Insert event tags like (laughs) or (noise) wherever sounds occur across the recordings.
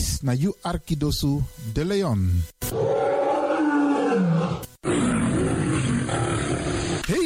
Dis na you Arkidosu de Leon.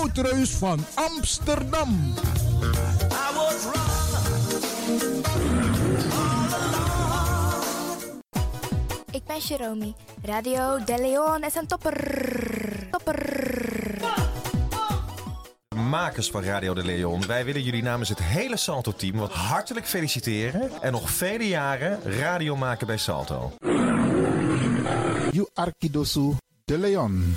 Woutreus van Amsterdam. Ik ben Jerome. Radio De Leon is een topper. Topper. Makers van Radio de Leon, wij willen jullie namens het hele Salto-team wat hartelijk feliciteren en nog vele jaren radio maken bij Salto. You Arkidosu de Leon.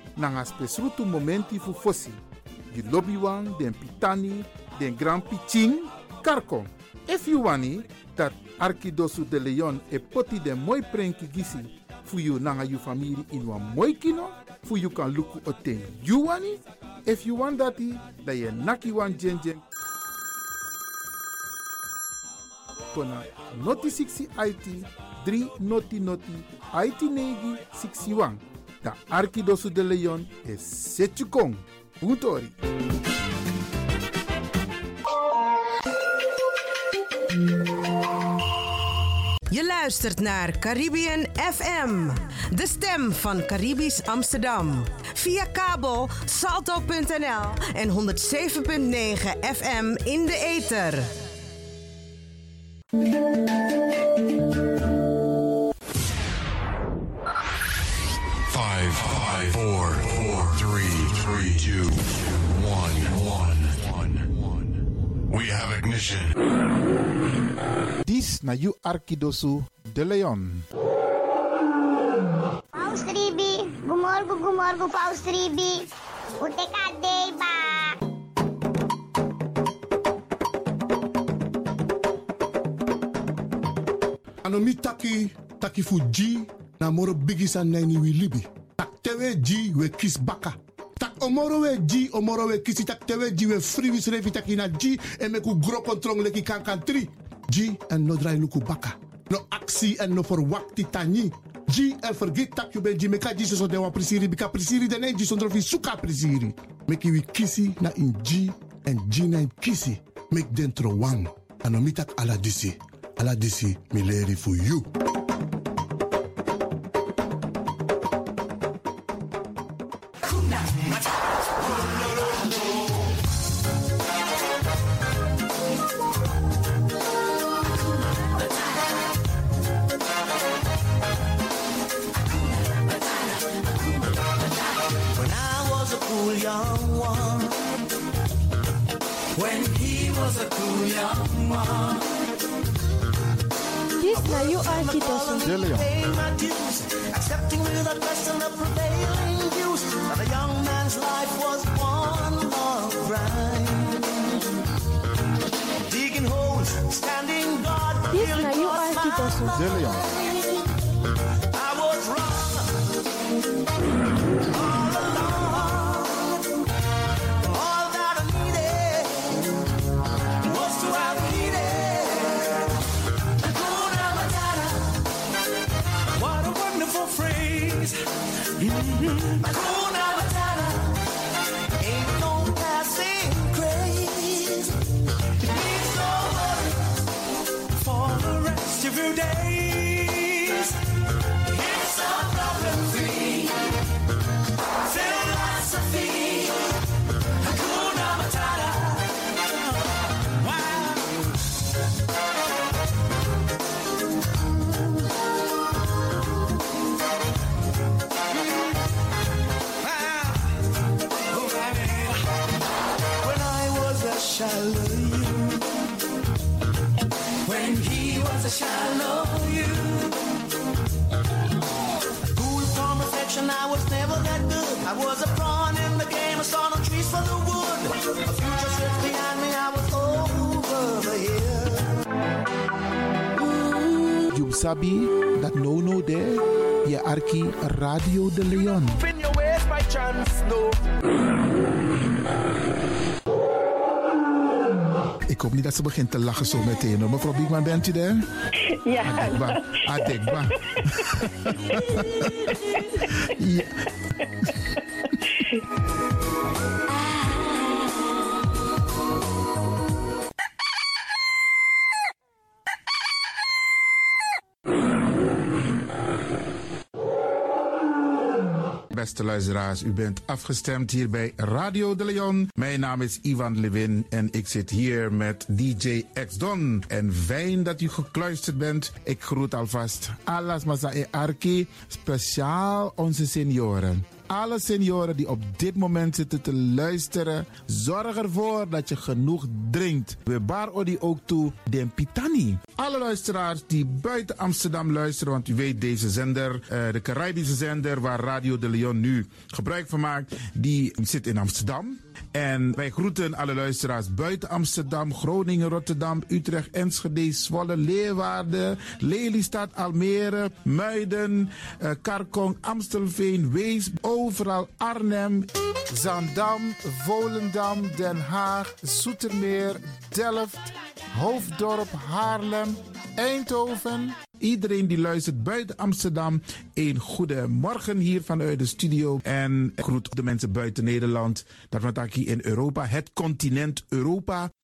nanga spesrutu momenti fu fosi. Di lobby wan, den pitani, den grand piching, karko. If you wani, dat Arkidosu de Leon e poti den moi prenki gisi fu you nanga you family in wan moi kino, fu you kan luku oten you wani. If you want dati, da ye naki wan. Kona noti 60 IT 3 noti noti IT negi 61. Da Arkidosu de Leon e Setchukong. Puntori. Je luistert naar Caribbean FM, de stem van Caribisch Amsterdam. Via kabel salto.nl en 107.9 FM in de ether. Five, five, four, four, three, three, two, one, one, one. We have ignition. This na you Arkidosu de Leon. Paus Ribi, gumorgo gumorgo Paus Ribi. Ute kadei ba. Anomi taki taki fu G na moro bigisa neni wi libi. Tak tewe G we kis baka. Tak omoro we G omoro we kisi tak tewe G we free wis refi taki na G e me ku gro kontrong leki kan kan tri. G en no drai luku baka. No actie en no verwakti tani. G en vergeet tak you ben G meka G so de wa prisiri bika prisiri de ne G sondro fi suka prisiri. Meki wi kisi na in G en G na in kisi. Mek dentro wang. Anomi tak ala disi. Ala disi mi leri fu you. Arkidosu was a pawn in the game, I saw no trees for the wood. A future sits behind me, I was over the hill. You sabi that no no there. Je arki Radio de Leon. Spin your ways by chance, no. Ik hoop niet dat ze begint te lachen zo meteen. hoor. Mevrouw Biekman, bent u daar? Ja. Adekba. Adekba. (laughs) ja. Beste luisteraars, u bent afgestemd hier bij Radio de Leon. Mijn naam is Ivan Levin en ik zit hier met DJ X Don. En fijn dat u gekluisterd bent. Ik groet alvast Alas Masa e Arki, speciaal onze senioren. Alle senioren die op dit moment zitten te luisteren, zorg ervoor dat je genoeg drinkt. We bar odi ook toe den pitani. Alle luisteraars die buiten Amsterdam luisteren, want u weet deze zender, eh, de Caribische zender waar Radio de Leon nu gebruik van maakt, die zit in Amsterdam. En wij groeten alle luisteraars buiten Amsterdam, Groningen, Rotterdam, Utrecht, Enschede, Zwolle, Leeuwarden, Lelystad, Almere, Muiden, eh, Karkong, Amstelveen, Wees, overal Arnhem, Zaandam, Volendam, Den Haag, Zoetermeer, Delft, Hoofddorp, Haarlem, Eindhoven. Iedereen die luistert buiten Amsterdam, een goede morgen hier vanuit de studio. En groet de mensen buiten Nederland, dat we hier in Europa, het continent Europa.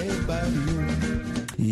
made by you.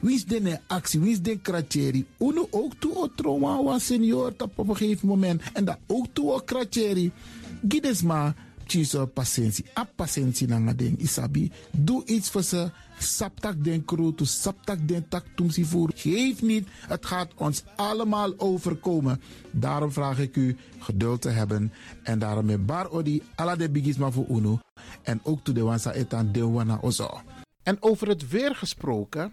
Wie is de actie? Wie is de kratjeri? Uno ook toe o trauma wa senior op een gegeven moment. En dat ook toe o kratjeri. Gides maar chiso patiëntie. A patiëntie na ding isabi. Doe iets voor ze. Saptak den kroto, saptak den tak tumsi voer. Geef niet, het gaat ons allemaal overkomen. Daarom vraag ik u geduld te hebben. En daarom met bar odi ala de bigisma voor uno. En ook to de wansa etan de wana ozo. En over het weer gesproken,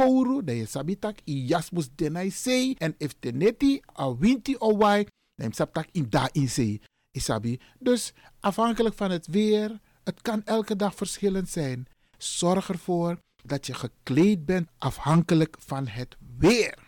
kouru, dan je sabitak i jasmus denai sei. En if teneti a winti o wai, dan je sabtak in da in sei. Isabi. Dus afhankelijk van het weer, het kan elke dag verschillend zijn. Zorg ervoor dat je gekleed bent afhankelijk van het weer.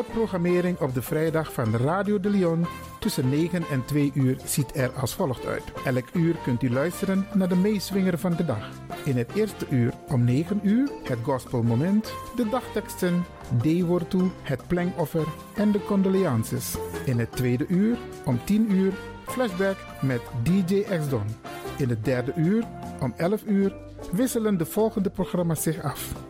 De programmering op de vrijdag van Radio de Leon tussen 9 en 2 uur ziet er als volgt uit. Elk uur kunt u luisteren naar de meeswinger van de dag. In het eerste uur om 9 uur het gospelmoment, de dagteksten, D-woord toe, het plengoffer en de condoleances. In het tweede uur om 10 uur flashback met DJ X-Don. In het derde uur om 11 uur wisselen de volgende programma's zich af.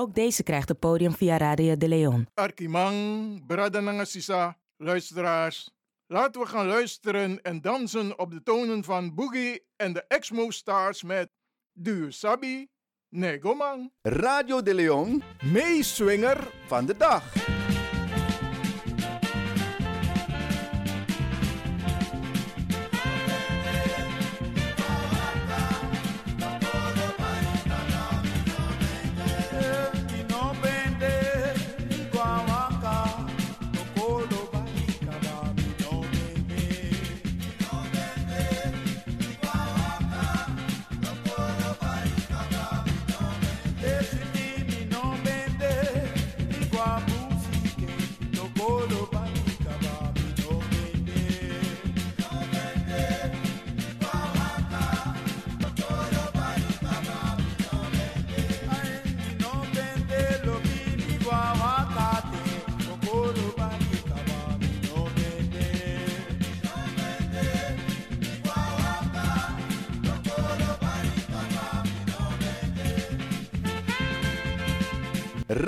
Ook deze krijgt het podium via Radio de Leon. Arkimang, Bradananga Sisa, luisteraars. Laten we gaan luisteren en dansen op de tonen van Boogie en de Exmo Stars met Duur Sabi, Negomang. Radio de Leon, meeswinger van de dag.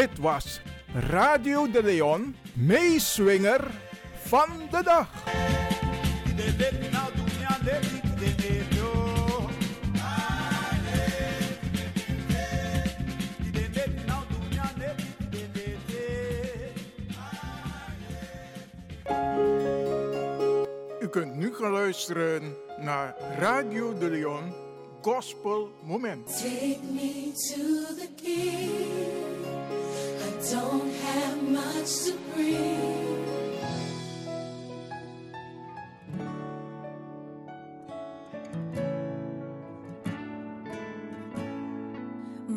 Dit was Radio de Leon, meeswinger van de dag. U kunt nu gaan luisteren naar Radio de Leon Gospel Moment. Take me to the king.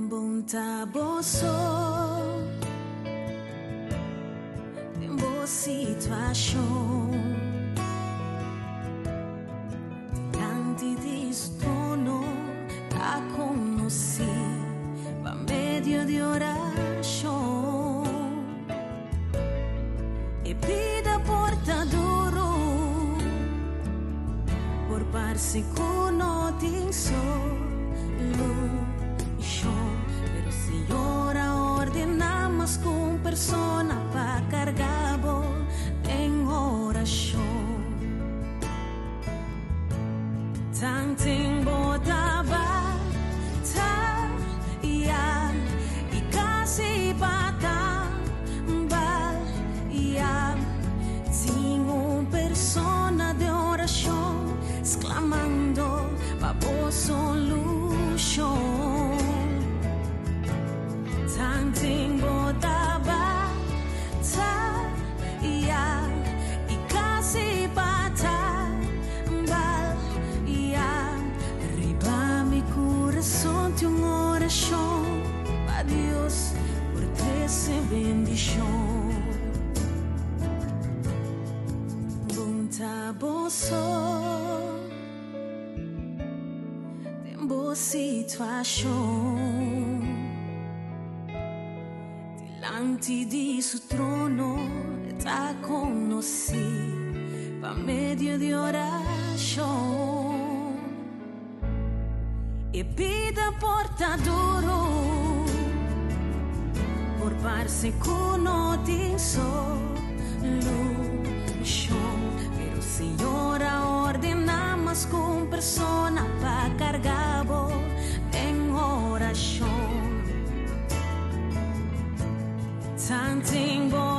Bom tá to boa situação. bebida porta duro porparsi con otinso lucion pero si ora ordenamos com persona para cargar fashion Davanti di trono Está conosco Pa meio de oração, E pida porta d'oro Por Show, pelo Senhor, a ordem, signora mais com persona pra cargar 曾经。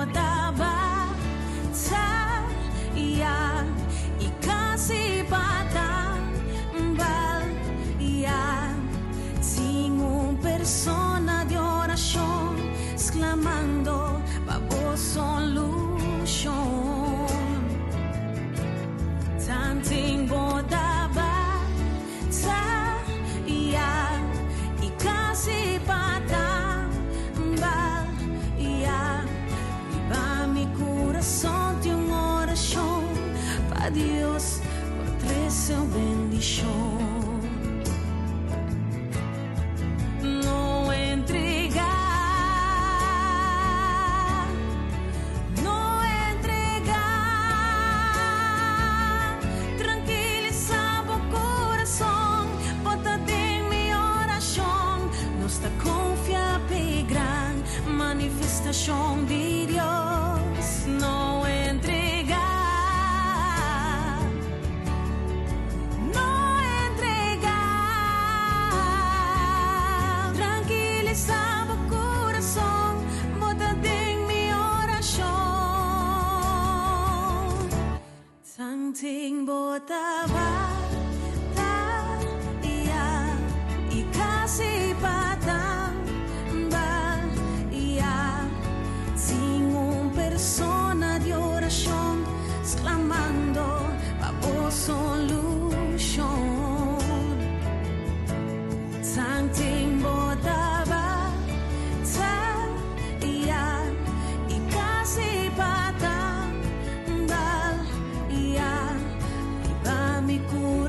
sing, boy.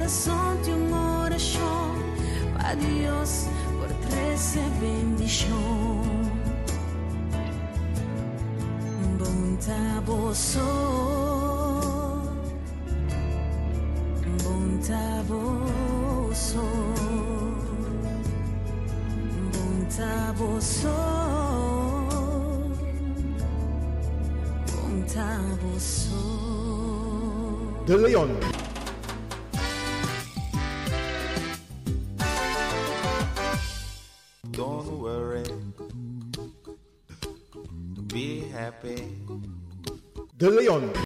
corazón de un oración para Dios por trece bendición. Bonta boso, bonta boso, bonta boso, bonta boso. De Leon. Zion.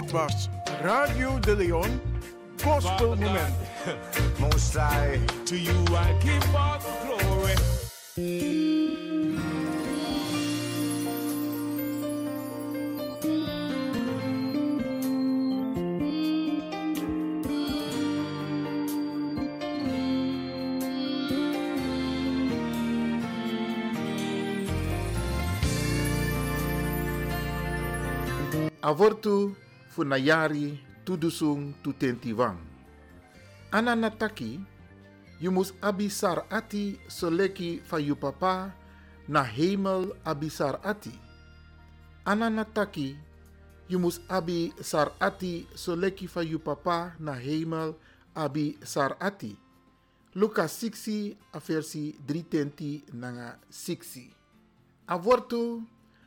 Dit was Radio de Leon Gospel Moment. (laughs) Most High, to you I give all the glory. avortu funayari tudusung tutentiwang. Ananataki, you mus abisar ati soleki van je papa na hemel abisar ati. Ananataki, you mus abi sar ati soleki van je papa na hemel abi sar ati. Lucas 6 a versi 3 nanga 6. Avortu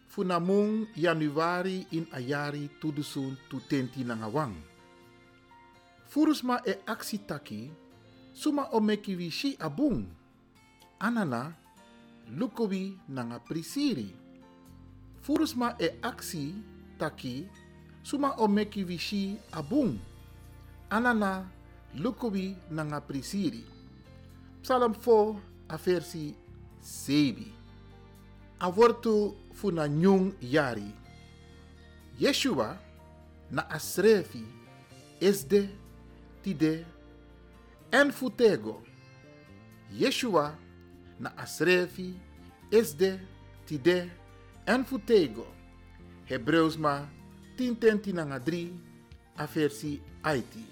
funamung januari in ayari tudusun tutenti nangawang. Furusma e aksi taki, suma omeki wishi abung. Anana, lukowi nanga prisiri. Furusma e aksi taki, suma omeki wishi abung. Anana, lukowi nanga prisiri. Psalm 4, a versi 7. Avortu funa nyung yari. Yeshua na asrefi esde tide en futego. Yeshua na asrefi esde tide en futego. Hebreus ma dri a versi aiti.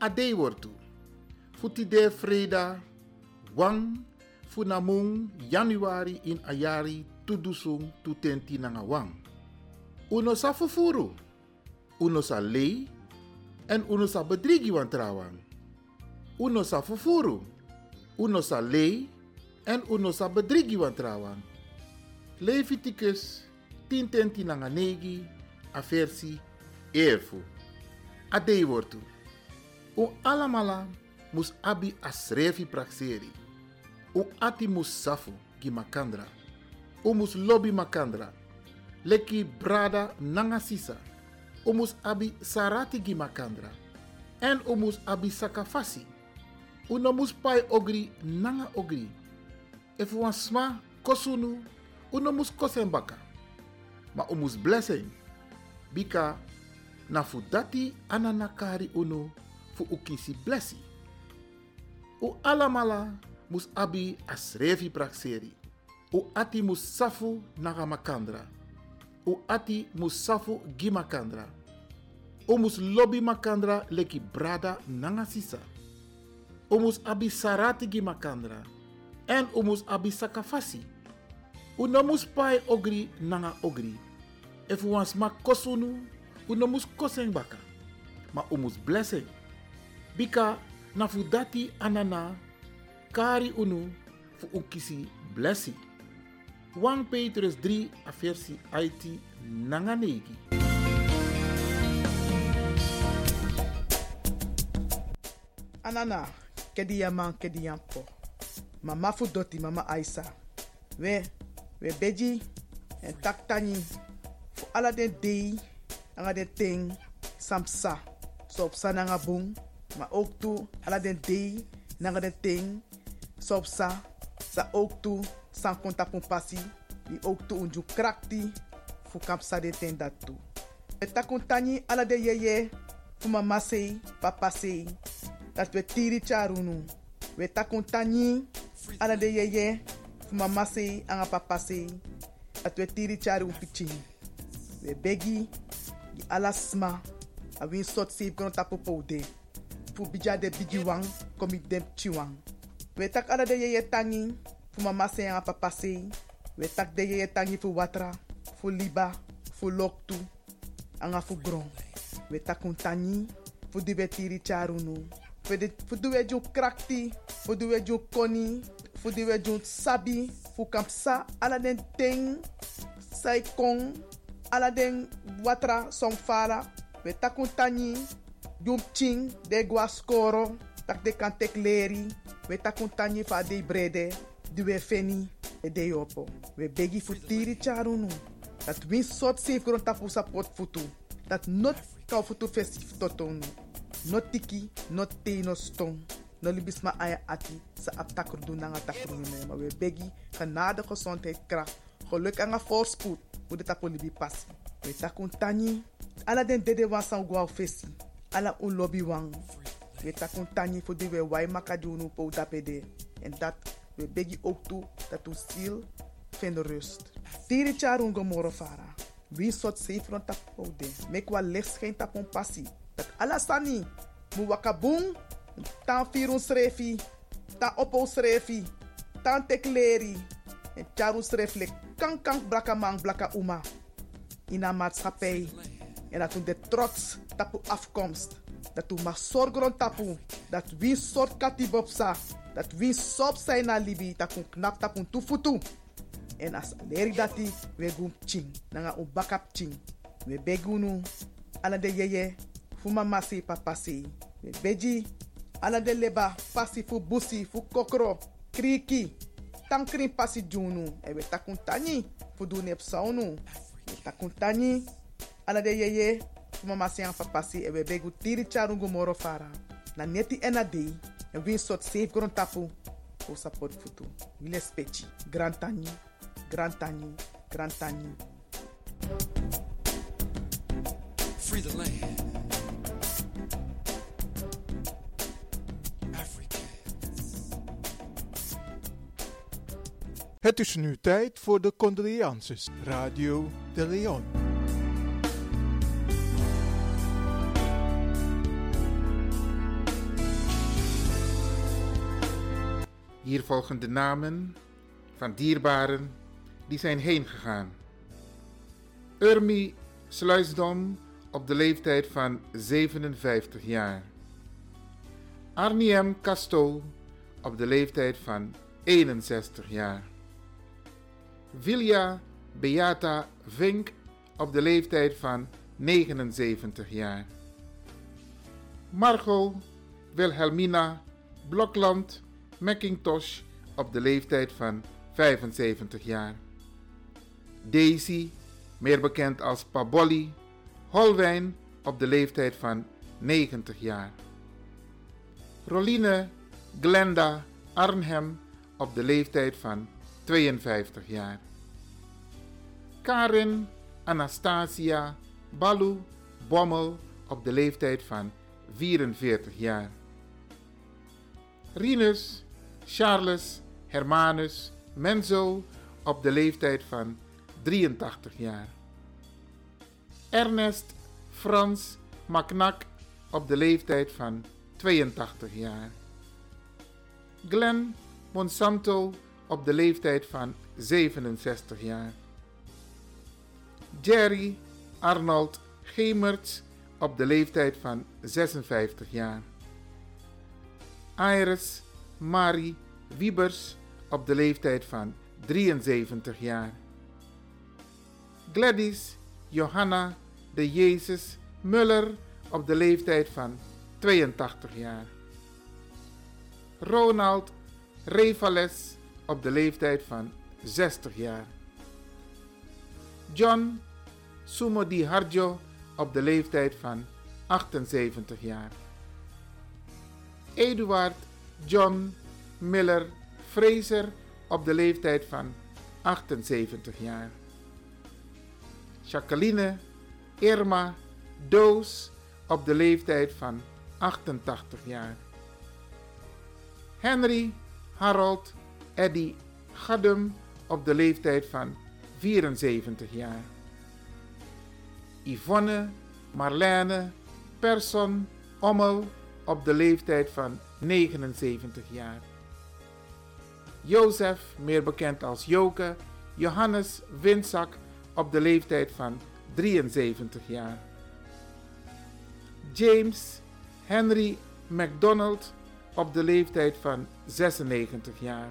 Adei wortu. Futide freda wang funamung januari in ayari tudusung tutenti nanga wang. Uno sa fufuru, uno sa lei, en uno sa bedrigi wan trawang. Uno sa fufuru, uno sa lei, en uno sa bedrigi wan trawang. Leviticus tintenti nanga negi, a versi erfu. Adei wortu. U alamala mus abi asrefi praxeri. U ati mus safu gi makandra. U mus lobby makandra. Leki brada nanga sisa. U mus abi sarati gi makandra. En u mus abi sakafasi. U no mus pai ogri nanga ogri. If wan sma kosunu, u no mus kosen baka. Ma u mus blessing. Bika na fu dati anana kari unu fu ukisi blessi. U alamala mus abi asrevi prakseri. U ati mus safu naga makandra. U ati mus safu gi makandra. U mus lobby makandra leki brada nanga sisa. U mus abi sarati gi makandra. En u mus abi sakafasi. U no mus pai ogri nanga ogri. If u wans ma kosunu, u no mus koseng baka. Ma u mus blessing. Bika na fu dati anana kari unu fu ukisi blessi. 1 Petrus 3 a versi IT nanganegi. Anana, kedi yaman kedi yampo. Mama fu doti mama Aisa. We, we beji en tak tani. Fu ala den dei, anga den ting, samsa. So op sa nanga bung, maar ook toe ala den dei, nanga ting, so op sa. Sa ook toe, san konta pun pasi. Die ook toe unju krakti, fu kapsa de ten dat toe. We takun tani ala de yeye, fu mama sei, papa. Dat we tiri charunu. We takun tani ala de yeye, fu mama sei, anga papa. Dat we tiri charu piching. We begi, di ala sma, a win sot tapo poude. Fu bija de bigi wang, komi dem chiwang. We tak ala de yeye tangi, fu mama sei. We tak de yeye tangi fu watra, fu liba, fu loktu, anga fu gron. We takun tani, fu di we tiri charunu. Fu di- fu di we ju krakti, fu di we ju koni, fu di we ju sabi, fu kampsa ala den ting, sai den watra song fala. We tani, jum ching, de gwa skoro, tak de kan tek leri. We de brede, di we feni, e de yopo. We begi fu tiri charunu. Dat win sot safe grond tapu sa pot futu. Dat not kau futu festif totonu. Not tiki, not te, no. No libis ma aya ati sa ap takrudu nanga takrudu ne. Maar we begi genade, gezondheid, kracht. Geluk een voorspoed. Hoe de tapu libi passi. We takun tani. Ala den dede wan san. Ala un lobby wang. We takun tani voor die we wai makadunu po dapede. En dat we begi ook toe dat u ziel vind rust. Tiri charun gomoro fara. Wie sot safe rond tap oude. Mek wa licht schijnt tap on passie. Dat alasani. Mu wakabung. Tan firun srefi. Tan opo srefi. Tan tekleri. En charu sreflek. Kan kan blaka man blaka uma. In een maatschappij. En dat de trots tapu afkomst. Dat u mag zorgen rond tapu. Dat wie soort katibopsa. Dat wie sop zijn na libi. Dat u knap tufutu. En as leri dati we gum ching. Nanga u bakap ching. We begunu. Ala de yeye. Fu mama si papa si. We beji. Ala de leba. Pasi fu busi. Fu kokro. Kriki. Tankrin pasi junu. E we takun tani. Fu du nep saunu. We takun tani. Ala de yeye. Fu mama si an si. E we begu tiri charungu moro fara. Na neti ena dei. En win sot safe gron tapu. Fu support futu. Wile spechi. Grand tani. Grand tani. Grand tani. Free the land. Het is nu tijd voor de condolences. Radio de Leon. Hier volgen de namen van dierbaren die zijn heen gegaan. Urmi Sluisdom op de leeftijd van 57 jaar. Arniem Casto op de leeftijd van 61 jaar. Vilja Beata Vink op de leeftijd van 79 jaar. Margot Wilhelmina Blokland McIntosh op de leeftijd van 75 jaar. Daisy, meer bekend als Pabolli, Holwijn op de leeftijd van 90 jaar. Roline Glenda Arnhem op de leeftijd van 52 jaar. Karin Anastasia Balu Bommel op de leeftijd van 44 jaar. Rinus Charles Hermanus Menzo op de leeftijd van 83 jaar. Ernest Frans Macnak op de leeftijd van 82 jaar. Glenn Monsanto op de leeftijd van 67 jaar. Jerry Arnold Gemerts op de leeftijd van 56 jaar. Iris Marie Wiebers op de leeftijd van 73 jaar. Gladys Johanna de Jezus Muller op de leeftijd van 82 jaar. Ronald Revales op de leeftijd van 60 jaar. John Sumodi Harjo op de leeftijd van 78 jaar. Eduard John Miller Fraser op de leeftijd van 78 jaar. Jacqueline Irma Doos op de leeftijd van 88 jaar. Henry Harold Eddy Gadum op de leeftijd van 74 jaar. Yvonne Marlene Persson Ommel op de leeftijd van 79 jaar. Jozef, meer bekend als Joke, Johannes Winzak op de leeftijd van 73 jaar. James Henry MacDonald op de leeftijd van 96 jaar.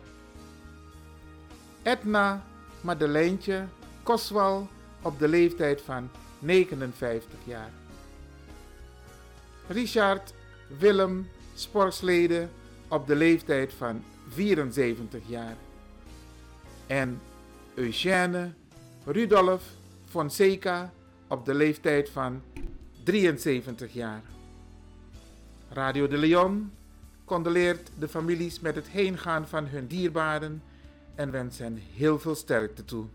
Edna Madeleintje Koswal op de leeftijd van 59 jaar. Richard Willem Sporkslede op de leeftijd van 74 jaar. En Eugène Rudolf Fonseca op de leeftijd van 73 jaar. Radio de Leon condoleert de families met het heengaan van hun dierbaren en wens hen heel veel sterkte toe.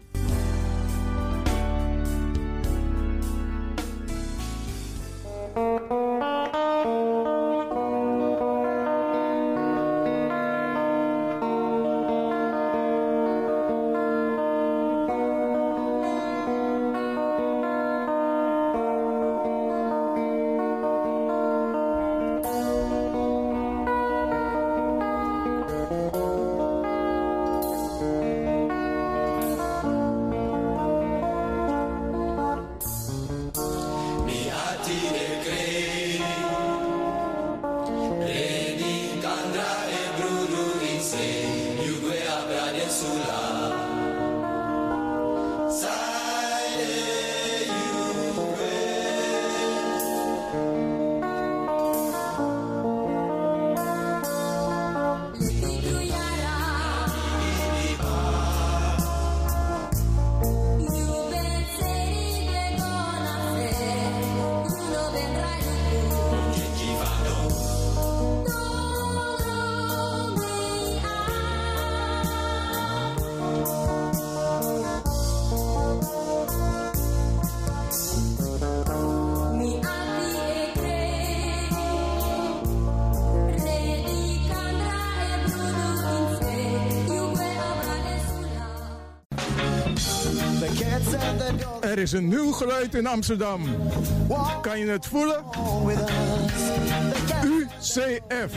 Er is een nieuw geluid in Amsterdam. Kan je het voelen? UCF.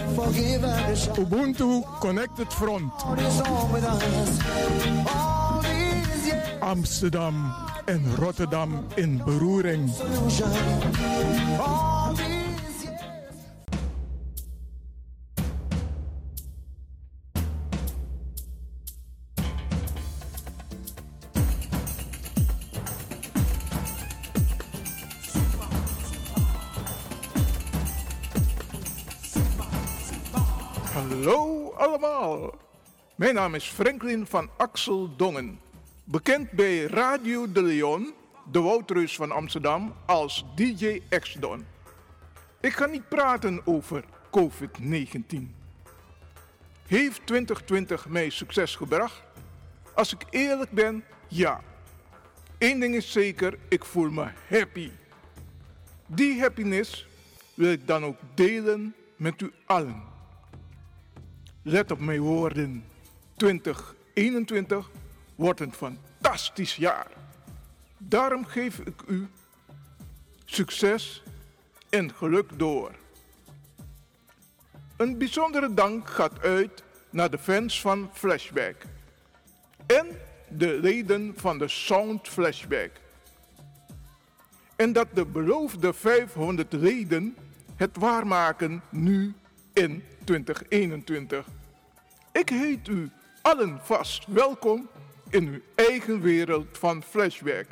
Ubuntu Connected Front. Amsterdam en Rotterdam in beroering. Mijn naam is Franklin van Axel Dongen. Bekend bij Radio de Leon, de Woutreus van Amsterdam, als DJ X-Don. Ik ga niet praten over COVID-19. Heeft 2020 mij succes gebracht? Als ik eerlijk ben, ja. Eén ding is zeker, ik voel me happy. Die happiness wil ik dan ook delen met u allen. Let op mijn woorden. 2021 wordt een fantastisch jaar. Daarom geef ik u succes en geluk door. Een bijzondere dank gaat uit naar de fans van Flashback en de leden van de Sound Flashback. En dat de beloofde 500 leden het waarmaken nu in 2021. Ik heet u allen vast welkom in uw eigen wereld van Flashback.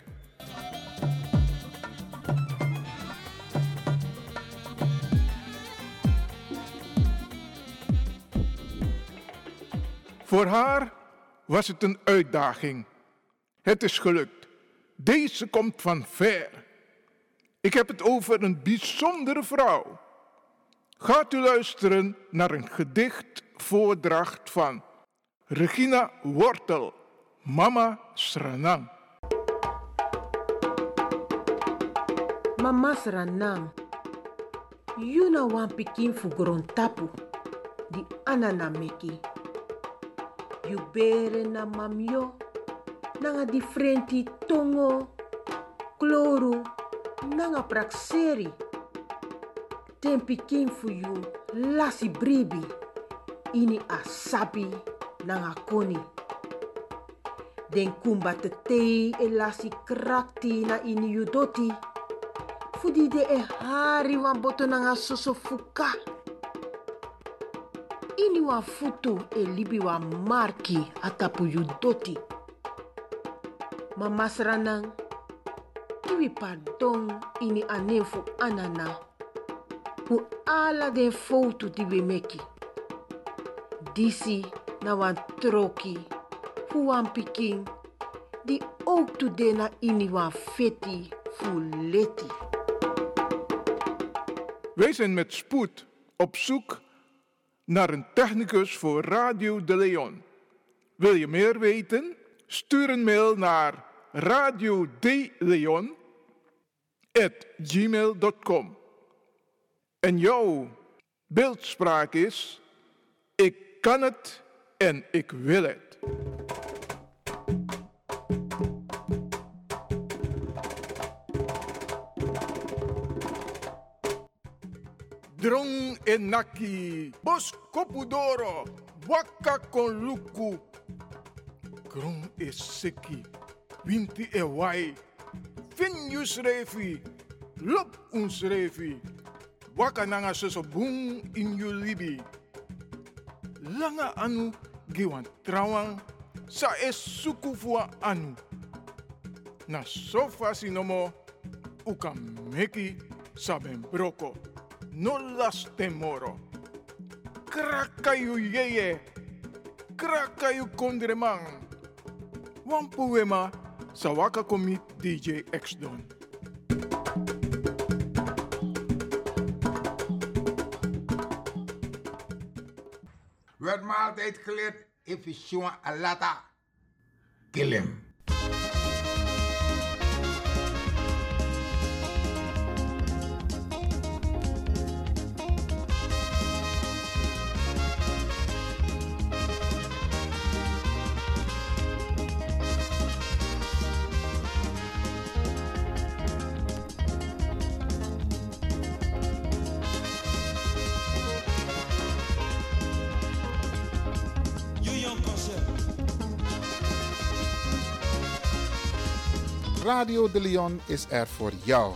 Voor haar was het een uitdaging. Het is gelukt. Deze komt van ver. Ik heb het over een bijzondere vrouw. Gaat u luisteren naar een gedichtvoordracht van Regina Wortel, Mama Sranang. Mama Sranang, yuna wan pikin fu tapu, di anana meki. You bere na mamyo, nanga differenti tongo, kloru, nanga prakseri. Ten pikin fu you lasi bribi, ini asabi nanga koni. Den kumba te tei e lasi krakti na ini you doti. Fudi de e hari wan boto nanga soso fuka. Ini wan futu e libi wan marki atapu you doti. Mama sranang, iwi pardon ini ane fu anana. Fu ala den foto di we meki. Disi na wan troki, fu wan pikin, di ook tu de na ini wan feti fu. Wij zijn met spoed op zoek naar een technicus voor Radio de Leon. Wil je meer weten? Stuur een mail naar radiodeleon@gmail.com. En jouw beeldspraak is: ik kan het en ik wil het. Drong enaki, bos kopudoro, waka kon luku. Grong e seki, winti wai. Finjus refi, lop uns refi. Waka nanga soso boom in you libi. Langa anu giwan trawang, sa e suku anu. Na sofa sinomo, uka meki saben broko. No las temoro. Krakayu yeye. Krakayu kondremang. Wampuema sawaka komi DJ X werd maaltijd geleerd, a alata. Kill him. Radio de Leon is er voor jou.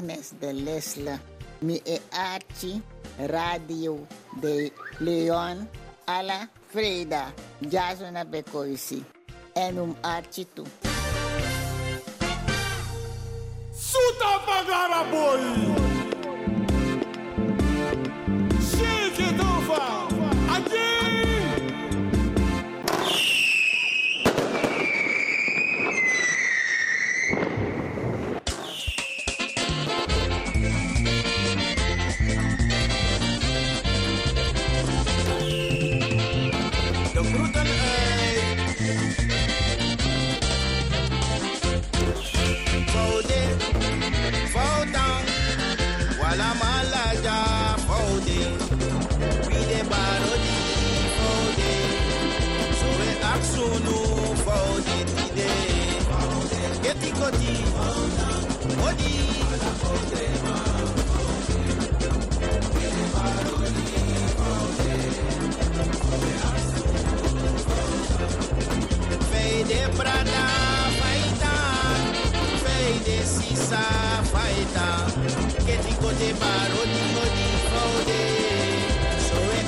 Agnes de Lesle. Mi e Archie Radio de Leon alla Freda. Jazona Bekoisi. En um Archie toe. Suta Bagara boy! Geti koti, odi. Feide prada faita, feide sisa faita. Barodi. Soe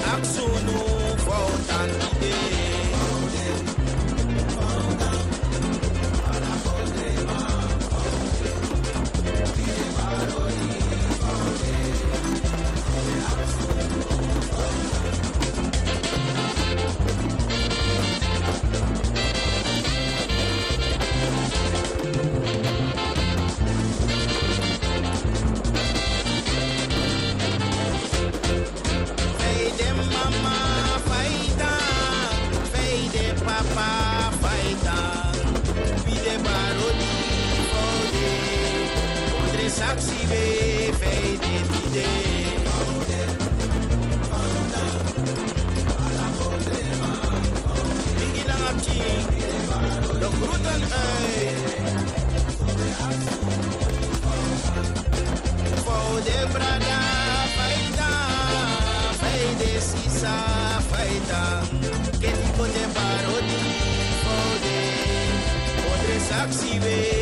sisa faita. Foude. Ondre saxi be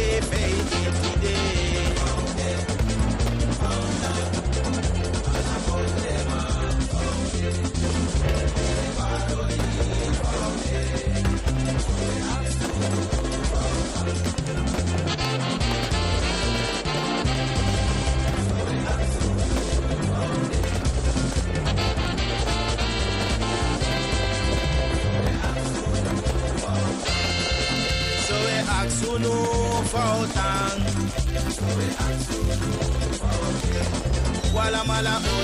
la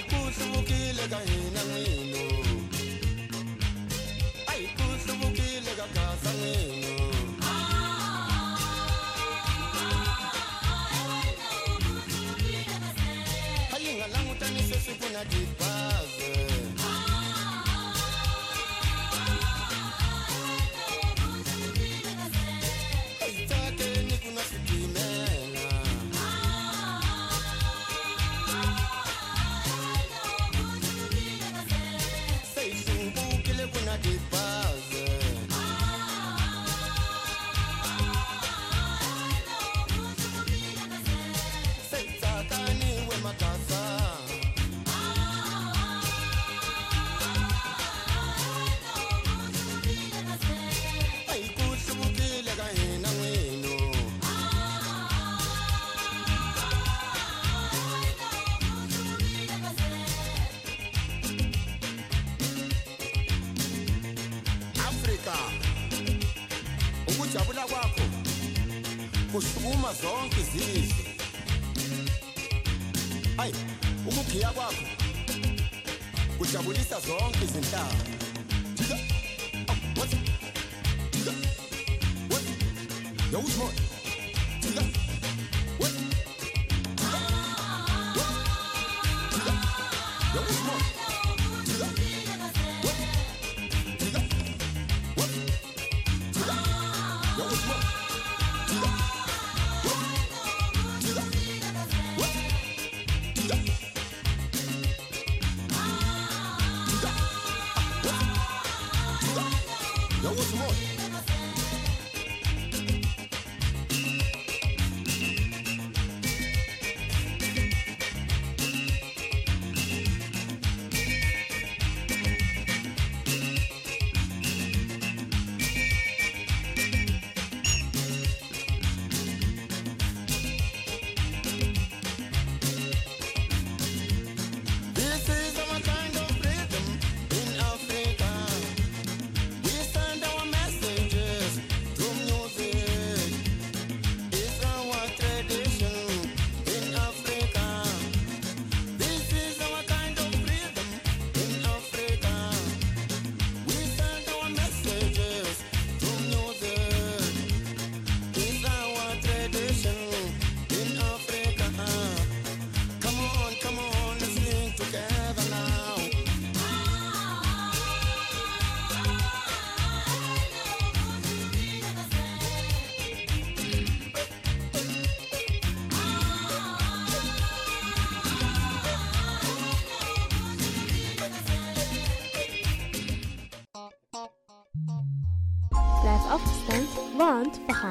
kusum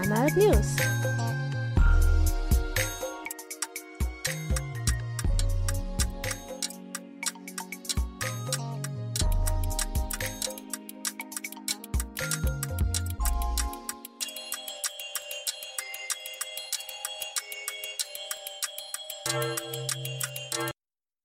want we